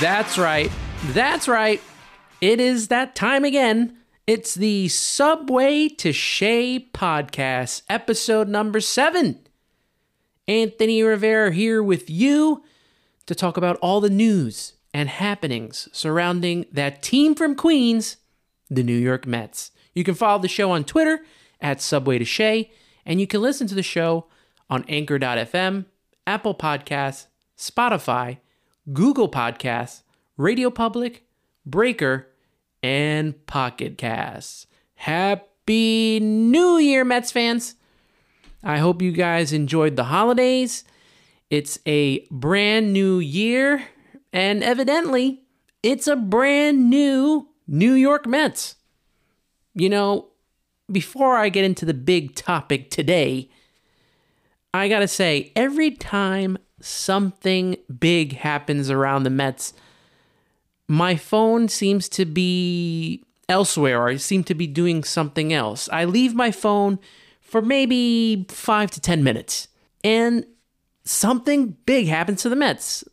That's right. That's right. It is that time again. It's the Subway to Shea podcast, episode number seven. Anthony Rivera here with you to talk about all the news and happenings surrounding that team from Queens, the New York Mets. You can follow the show on Twitter at Subway to Shea, and you can listen to the show on Anchor.fm, Apple Podcasts, Spotify, Google Podcasts, Radio Public, Breaker, and Pocket Casts. Happy New Year, Mets fans! I hope you guys enjoyed the holidays. It's a brand new year, and evidently, it's a brand new New York Mets. You know, before I get into the big topic today, I gotta say, every time something big happens around the Mets, my phone seems to be elsewhere or I seem to be doing something else. I leave my phone for maybe five to 10 minutes and something big happens to the Mets.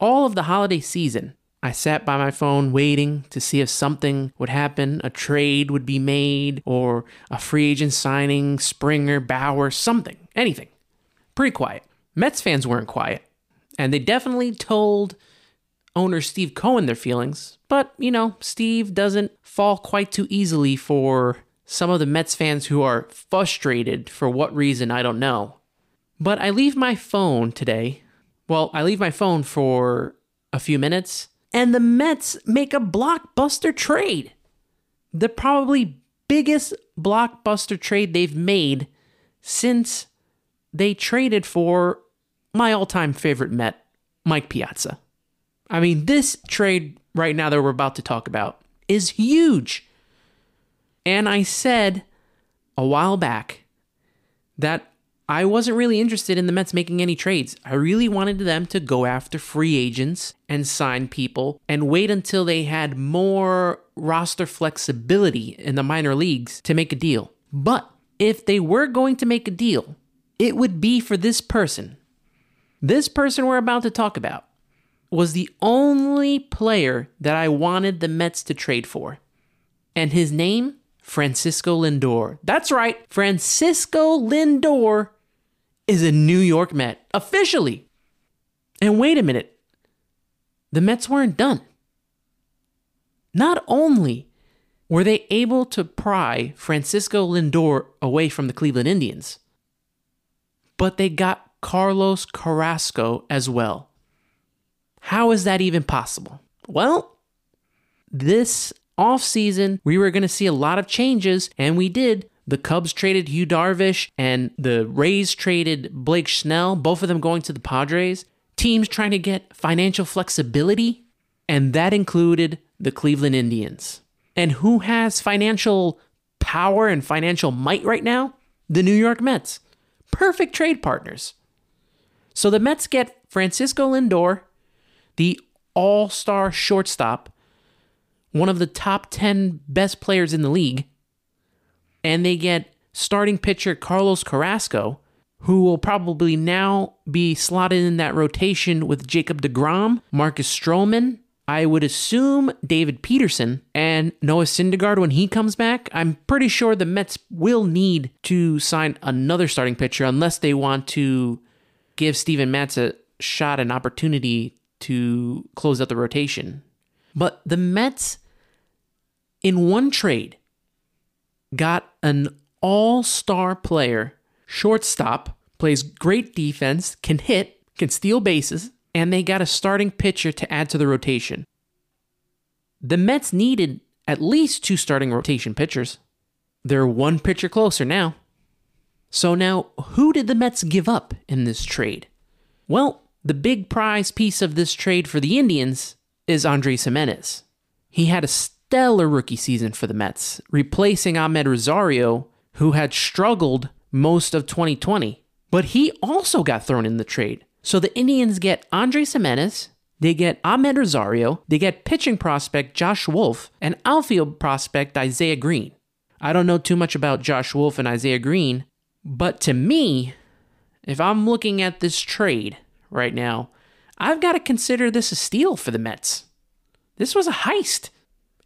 All of the holiday season, I sat by my phone waiting to see if something would happen, a trade would be made, or a free agent signing, Springer, Bauer, something, anything. Pretty quiet. Mets fans weren't quiet, and they definitely told owner Steve Cohen their feelings, but you know, Steve doesn't fall quite too easily for some of the Mets fans who are frustrated for what reason I don't know. But I leave my phone today. Well, I leave my phone for a few minutes, and the Mets make a blockbuster trade. The probably biggest blockbuster trade they've made since they traded for my all time favorite Met, Mike Piazza. I mean, this trade right now that we're about to talk about is huge. And I said a while back that I wasn't really interested in the Mets making any trades. I really wanted them to go after free agents and sign people and wait until they had more roster flexibility in the minor leagues to make a deal. But if they were going to make a deal, it would be for this person, this person we're about to talk about was the only player that I wanted the Mets to trade for. And his name, Francisco Lindor. That's right, Francisco Lindor is a New York Met, officially. And wait a minute, the Mets weren't done. Not only were they able to pry Francisco Lindor away from the Cleveland Indians, but they got Carlos Carrasco as well. How is that even possible? Well, this offseason, we were going to see a lot of changes, and we did. The Cubs traded Yu Darvish, and the Rays traded Blake Snell, both of them going to the Padres. Teams trying to get financial flexibility, and that included the Cleveland Indians. And who has financial power and financial might right now? The New York Mets. Perfect trade partners. So the Mets get Francisco Lindor, the all star shortstop, one of the top 10 best players in the league, and they get starting pitcher Carlos Carrasco, who will probably now be slotted in that rotation with Jacob DeGrom, Marcus Stroman, I would assume David Peterson and Noah Syndergaard when he comes back. I'm pretty sure the Mets will need to sign another starting pitcher unless they want to give Steven Matz a shot, an opportunity to close out the rotation. But the Mets, in one trade, got an all star player, shortstop, plays great defense, can hit, can steal bases, and they got a starting pitcher to add to the rotation. The Mets needed at least two starting rotation pitchers. They're one pitcher closer now. So now, who did the Mets give up in this trade? Well, the big prize piece of this trade for the Indians is Andres Gimenez. He had a stellar rookie season for the Mets, replacing Amed Rosario, who had struggled most of 2020. But he also got thrown in the trade. So the Indians get Andres Gimenez, they get Amed Rosario, they get pitching prospect Josh Wolf, and outfield prospect Isaiah Greene. I don't know too much about Josh Wolf and Isaiah Greene, but to me, if I'm looking at this trade right now, I've got to consider this a steal for the Mets. This was a heist.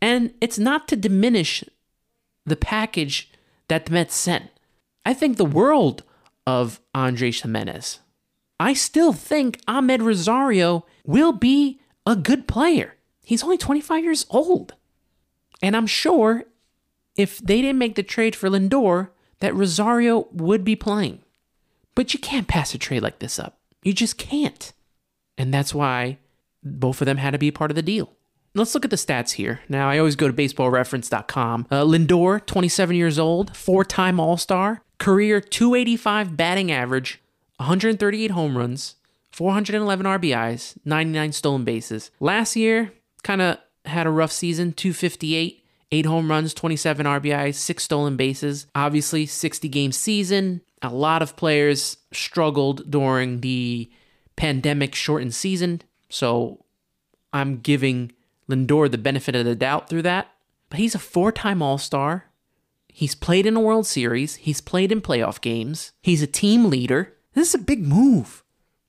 And it's not to diminish the package that the Mets sent. I think the world of Andres Gimenez. I still think Amed Rosario will be a good player. He's only 25 years old. And I'm sure if they didn't make the trade for Lindor, that Rosario would be playing. But you can't pass a trade like this up. You just can't. And that's why both of them had to be part of the deal. Let's look at the stats here. Now, I always go to baseballreference.com. Uh, Lindor, 27 years old, four time All Star, career 285 batting average, 138 home runs, 411 RBIs, 99 stolen bases. Last year, kind of had a rough season, 258, 8 home runs, 27 RBIs, 6 stolen bases. Obviously, 60 game season. A lot of players struggled during the pandemic shortened season. So I'm giving Lindor the benefit of the doubt through that. But he's a four time All Star. He's played in a World Series. He's played in playoff games. He's a team leader. This is a big move.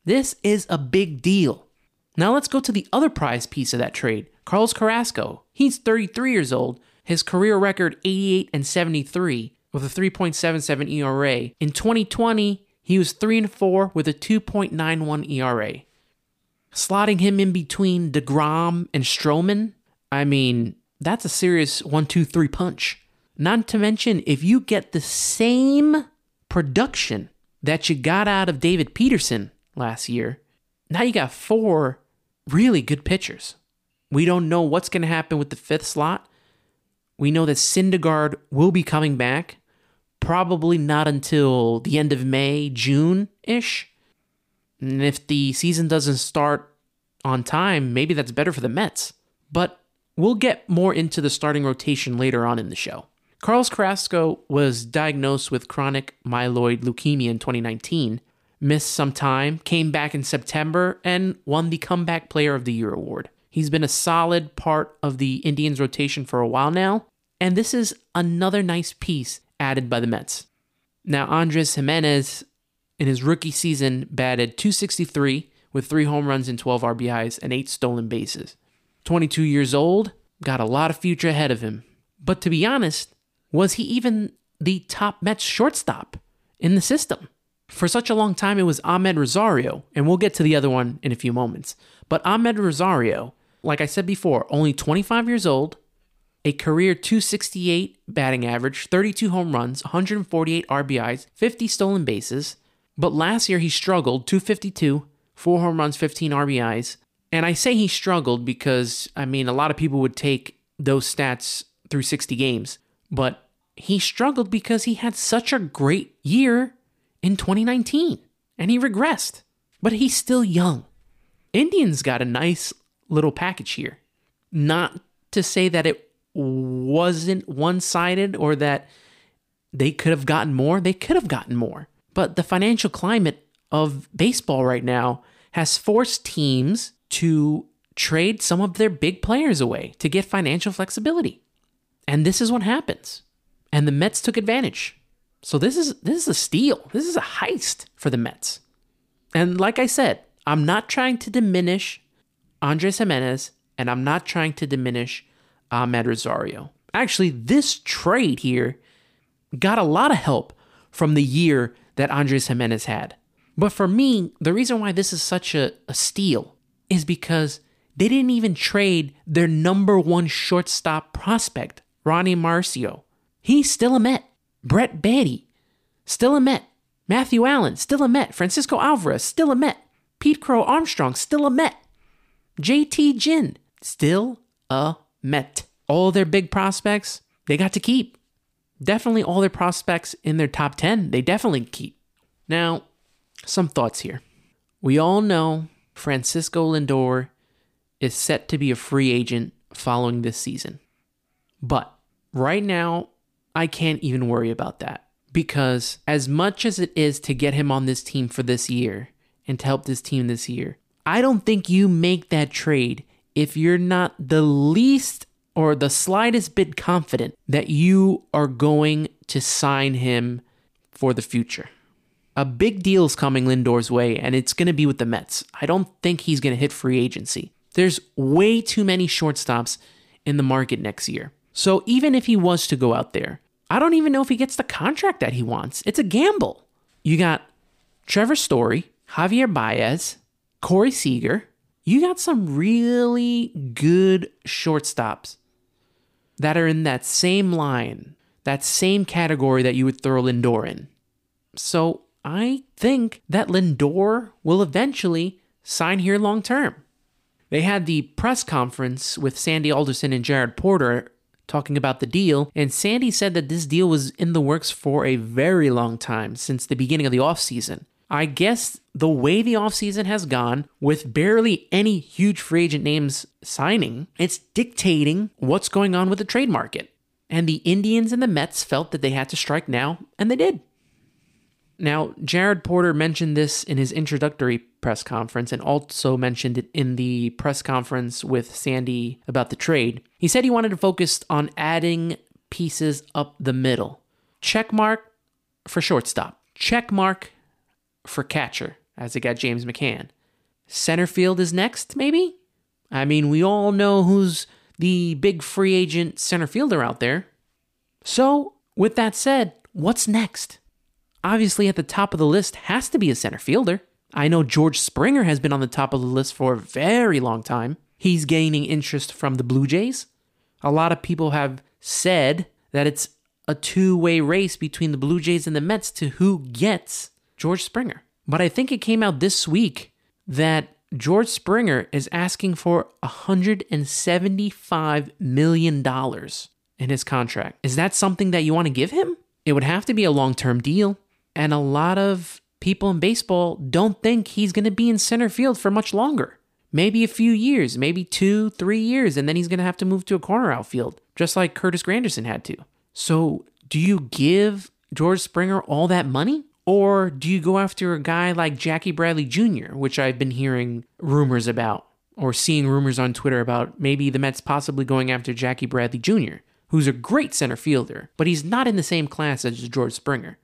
This is a big deal. Now let's go to the other prize piece of that trade Carlos Carrasco. He's 33 years old. His career record 88 and 73 with a 3.77 ERA. In 2020, he was 3 and 4 with a 2.91 ERA. Slotting him in between DeGrom and Stroman, I mean, that's a serious one, two, three punch. Not to mention, if you get the same production that you got out of David Peterson last year, now you got four really good pitchers. We don't know what's going to happen with the fifth slot. We know that Syndergaard will be coming back, probably not until the end of May, June ish. And if the season doesn't start on time, maybe that's better for the Mets. But we'll get more into the starting rotation later on in the show. Carlos Carrasco was diagnosed with chronic myeloid leukemia in 2019, missed some time, came back in September, and won the Comeback Player of the Year award. He's been a solid part of the Indians rotation for a while now, and this is another nice piece added by the Mets. Now, Andres Gimenez in his rookie season batted 263 with three home runs and 12 RBIs and eight stolen bases. 22 years old, got a lot of future ahead of him. But to be honest, was he even the top Mets shortstop in the system? For such a long time, it was Amed Rosario, and we'll get to the other one in a few moments. But Amed Rosario, like I said before, only 25 years old, a career 268 batting average, 32 home runs, 148 RBIs, 50 stolen bases. But last year he struggled 252, 4 home runs, 15 RBIs. And I say he struggled because, I mean, a lot of people would take those stats through 60 games. But he struggled because he had such a great year in 2019 and he regressed. But he's still young. Indians got a nice little package here. Not to say that it wasn't one sided or that they could have gotten more. They could have gotten more. But the financial climate of baseball right now has forced teams to trade some of their big players away to get financial flexibility. And this is what happens. And the Mets took advantage. So this is this is a steal. This is a heist for the Mets. And like I said, I'm not trying to diminish Andres Gimenez, and I'm not trying to diminish Amed Rosario. Actually, this trade here got a lot of help from the year that Andres Gimenez had. But for me, the reason why this is such a, a steal is because they didn't even trade their number one shortstop prospect, Ronny Mauricio. He's still a Met. Brett Baty, still a Met. Matthew Allan, still a Met. Francisco Alvarez, still a Met. Pete Crow Armstrong, still a Met. JT Ginn, still a Met. All their big prospects, they got to keep. definitely all their prospects in their top 10, they definitely keep. Now, some thoughts here. We all know Francisco Lindor is set to be a free agent following this season. But right now, I can't even worry about that because as much as it is to get him on this team for this year and to help this team this year, I don't think you make that trade if you're not the least or the slightest bit confident that you are going to sign him for the future. A big deal is coming Lindor's way, and it's going to be with the Mets. I don't think he's going to hit free agency. There's way too many shortstops in the market next year. So even if he was to go out there, I don't even know if he gets the contract that he wants. It's a gamble. You got Trevor Story, Javier Baez, Corey Seager. You got some really good shortstops that are in that same line, that same category that you would throw Lindor in. So I think that Lindor will eventually sign here long term. They had the press conference with Sandy Alderson and Jared Porter talking about the deal, and Sandy said that this deal was in the works for a very long time, since the beginning of the offseason. I guess the way the offseason has gone, with barely any huge free agent names signing, it's dictating what's going on with the trade market. And the Indians and the Mets felt that they had to strike now, and they did. Now, Jared Porter mentioned this in his introductory press conference and also mentioned it in the press conference with Sandy about the trade. He said he wanted to focus on adding pieces up the middle. Check mark for shortstop. Check mark for catcher, as they got James McCann. Center field is next, maybe? I mean, we all know who's the big free agent center fielder out there. So, with that said, what's next? Obviously, at the top of the list has to be a center fielder. I know George Springer has been on the top of the list for a very long time. He's gaining interest from the Blue Jays. A lot of people have said that it's a two way race between the Blue Jays and the Mets to who gets George Springer. But I think it came out this week that George Springer is asking for $175 million in his contract. Is that something that you want to give him? It would have to be a long term deal. And a lot of people in baseball don't think he's going to be in center field for much longer. Maybe a few years, maybe two, three years, and then he's going to have to move to a corner outfield, just like Curtis Granderson had to. So, do you give George Springer all that money? Or do you go after a guy like Jackie Bradley Jr., which I've been hearing rumors about, or seeing rumors on Twitter about maybe the Mets possibly going after Jackie Bradley Jr., who's a great center fielder, but he's not in the same class as George Springer.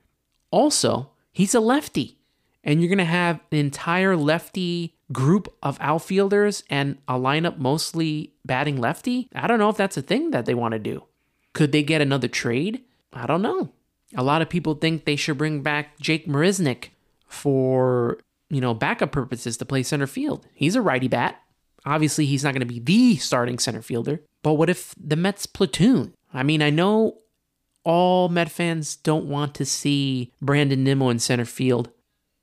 Also, he's a lefty, and you're going to have an entire lefty group of outfielders and a lineup mostly batting lefty. I don't know if that's a thing that they want to do. Could they get another trade? I don't know. A lot of people think they should bring back Jake Marisnick for, you know, backup purposes to play center field. He's a righty bat. Obviously, he's not going to be the starting center fielder, but what if the Mets platoon? I mean, I know all Met fans don't want to see Brandon Nimmo in center field,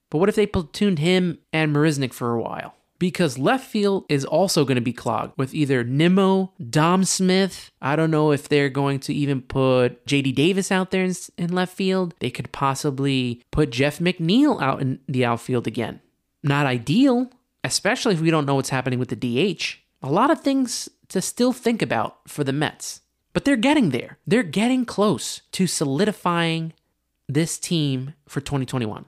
but what if they platooned him and Marisnick for a while? Because left field is also going to be clogged with either Nimmo, Dom Smith. I don't know if they're going to even put JD Davis out there in, in left field. They could possibly put Jeff McNeil out in the outfield again. Not ideal, especially if we don't know what's happening with the DH. A lot of things to still think about for the Mets. But they're getting there. They're getting close to solidifying this team for 2021.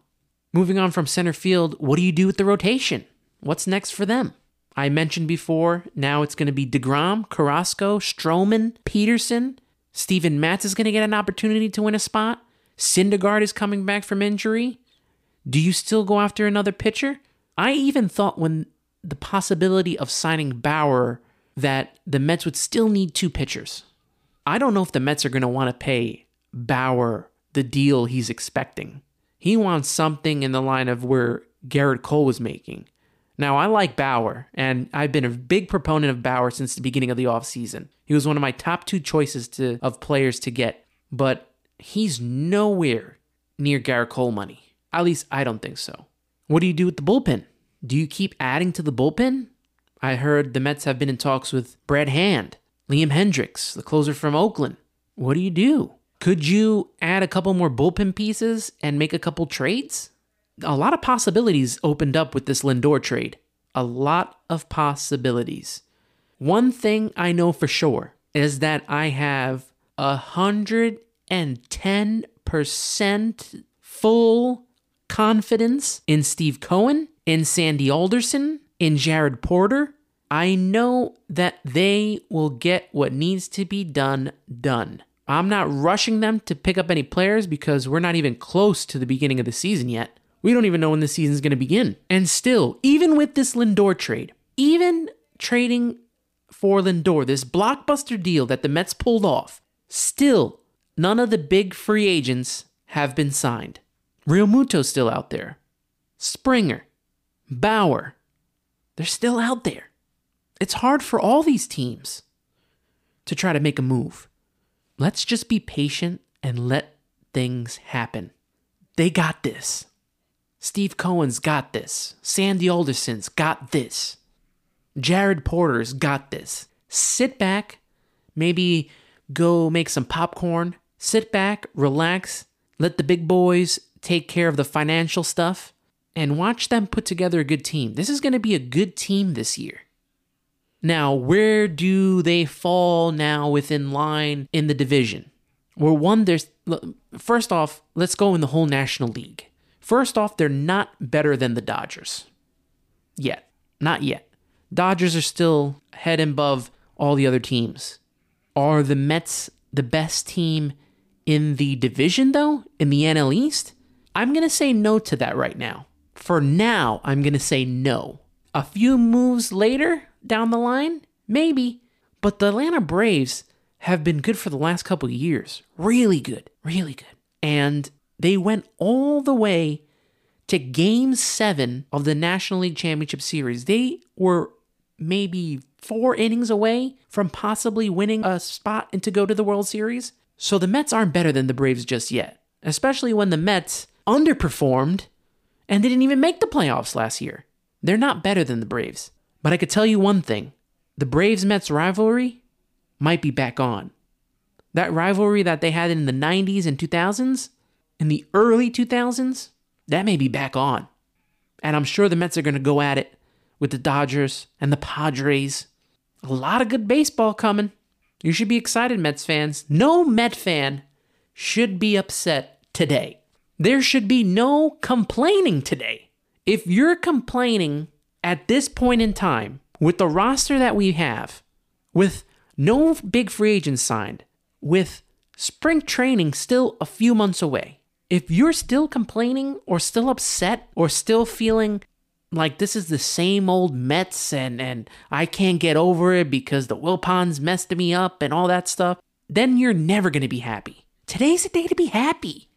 Moving on from center field, what do you do with the rotation? What's next for them? I mentioned before, now it's going to be DeGrom, Carrasco, Stroman, Peterson. Steven Matz is going to get an opportunity to win a spot. Syndergaard is coming back from injury. Do you still go after another pitcher? I even thought when the possibility of signing Bauer that the Mets would still need two pitchers. I don't know if the Mets are going to want to pay Bauer the deal he's expecting. He wants something in the line of where Gerrit Cole was making. Now, I like Bauer, and I've been a big proponent of Bauer since the beginning of the offseason. He was one of my top two choices to, of players to get, but he's nowhere near Gerrit Cole money. At least I don't think so. What do you do with the bullpen? Do you keep adding to the bullpen? I heard the Mets have been in talks with Brad Hand Liam Hendriks, the closer from Oakland. What do you do? Could you add a couple more bullpen pieces and make a couple trades? A lot of possibilities opened up with this Lindor trade. A lot of possibilities. One thing I know for sure is that I have a hundred and ten percent full confidence in Steve Cohen, in Sandy Alderson, in Jared Porter. I know that they will get what needs to be done done. I'm not rushing them to pick up any players because we're not even close to the beginning of the season yet. We don't even know when the season's going to begin. And still, even with this Lindor trade, even trading for Lindor, this blockbuster deal that the Mets pulled off, still none of the big free agents have been signed. Realmuto's still out there. Springer, Bauer, they're still out there. It's hard for all these teams to try to make a move. Let's just be patient and let things happen. They got this. Steve Cohen's got this. Sandy Alderson's got this. Jared Porter's got this. Sit back, maybe go make some popcorn. Sit back, relax, let the big boys take care of the financial stuff, and watch them put together a good team. This is going to be a good team this year. Now, where do they fall now within line in the division? Well, one, there's first off, let's go in the whole National League. First off, they're not better than the Dodgers. Yet. Not yet. Dodgers are still head and above all the other teams. Are the Mets the best team in the division, though? In the NL East? I'm going to say no to that right now. For now, I'm going to say no. A few moves later, down the line? Maybe. But the Atlanta Braves have been good for the last couple of years. Really good. Really good. And they went all the way to game seven of the National League Championship Series. They were maybe four innings away from possibly winning a spot and to go to the World Series. So the Mets aren't better than the Braves just yet, especially when the Mets underperformed and they didn't even make the playoffs last year. They're not better than the Braves. But I could tell you one thing the Braves Mets rivalry might be back on. That rivalry that they had in the 90s and 2000s, in the early 2000s, that may be back on. And I'm sure the Mets are going to go at it with the Dodgers and the Padres. A lot of good baseball coming. You should be excited, Mets fans. No Met fan should be upset today. There should be no complaining today. If you're complaining at this point in time, with the roster that we have, with no big free agents signed, with spring training still a few months away, if you're still complaining or still upset or still feeling like this is the same old Mets and, and I can't get over it because the Wilpons messed me up and all that stuff, then you're never going to be happy. Today's a day to be happy.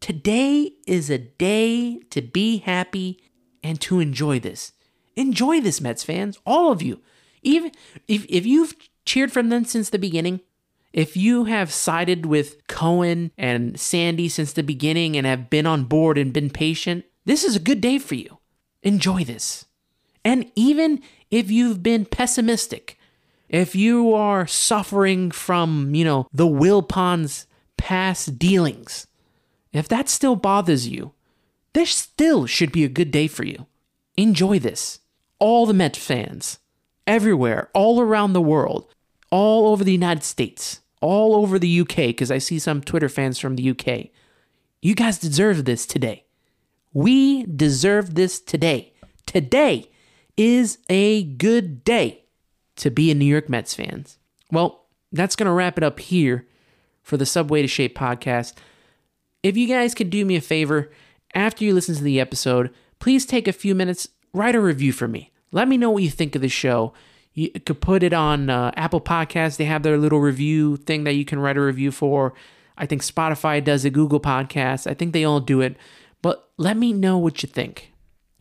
Today is a day to be happy and to enjoy this. Enjoy this, Mets fans, all of you. Even if, if you've cheered from them since the beginning, if you have sided with Cohen and Sandy since the beginning and have been on board and been patient, this is a good day for you. Enjoy this. And even if you've been pessimistic, if you are suffering from, you know, the Wilpons past dealings, if that still bothers you, this still should be a good day for you. Enjoy this. All the Met fans, everywhere, all around the world, all over the United States, all over the UK, because I see some Twitter fans from the UK. You guys deserve this today. We deserve this today. Today is a good day to be a New York Mets fans. Well, that's going to wrap it up here for the Subway to Shea podcast. If you guys could do me a favor, after you listen to the episode, please take a few minutes, write a review for me. Let me know what you think of the show. You could put it on uh, Apple Podcasts. They have their little review thing that you can write a review for. I think Spotify does it, Google Podcasts. I think they all do it. But let me know what you think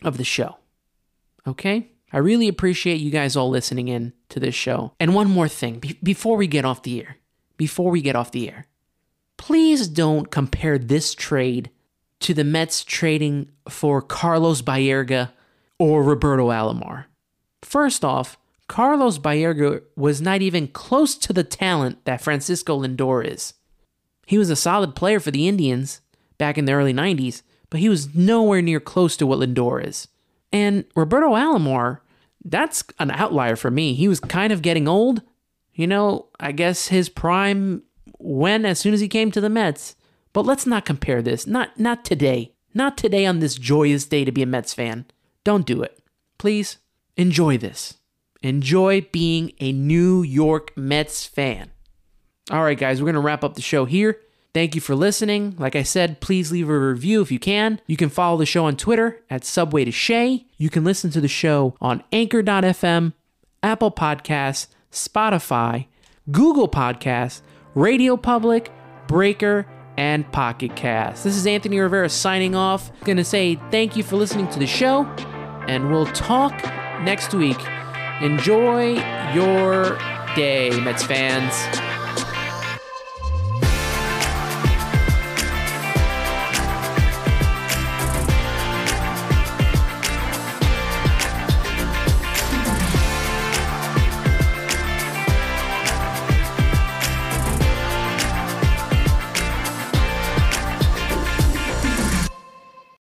of the show. Okay? I really appreciate you guys all listening in to this show. And one more thing be- before we get off the air, before we get off the air, please don't compare this trade to the Mets trading for Carlos Baerga or Roberto Alomar. First off, Carlos Baerga was not even close to the talent that Francisco Lindor is. He was a solid player for the Indians back in the early 90s, but he was nowhere near close to what Lindor is. And Roberto Alomar, that's an outlier for me. He was kind of getting old. You know, I guess his prime went as soon as he came to the Mets. But let's not compare this. Not not today. Not today on this joyous day to be a Mets fan. Don't do it. Please enjoy this. Enjoy being a New York Mets fan. All right, guys, we're going to wrap up the show here. Thank you for listening. Like I said, please leave a review if you can. You can follow the show on Twitter at Subway to Shea. You can listen to the show on Anchor.fm, Apple Podcasts, Spotify, Google Podcasts, Radio Public, Breaker, and Pocket Cast. This is Anthony Rivera signing off. To say thank you for listening to the show, and we'll talk next week. Enjoy your day, Mets fans.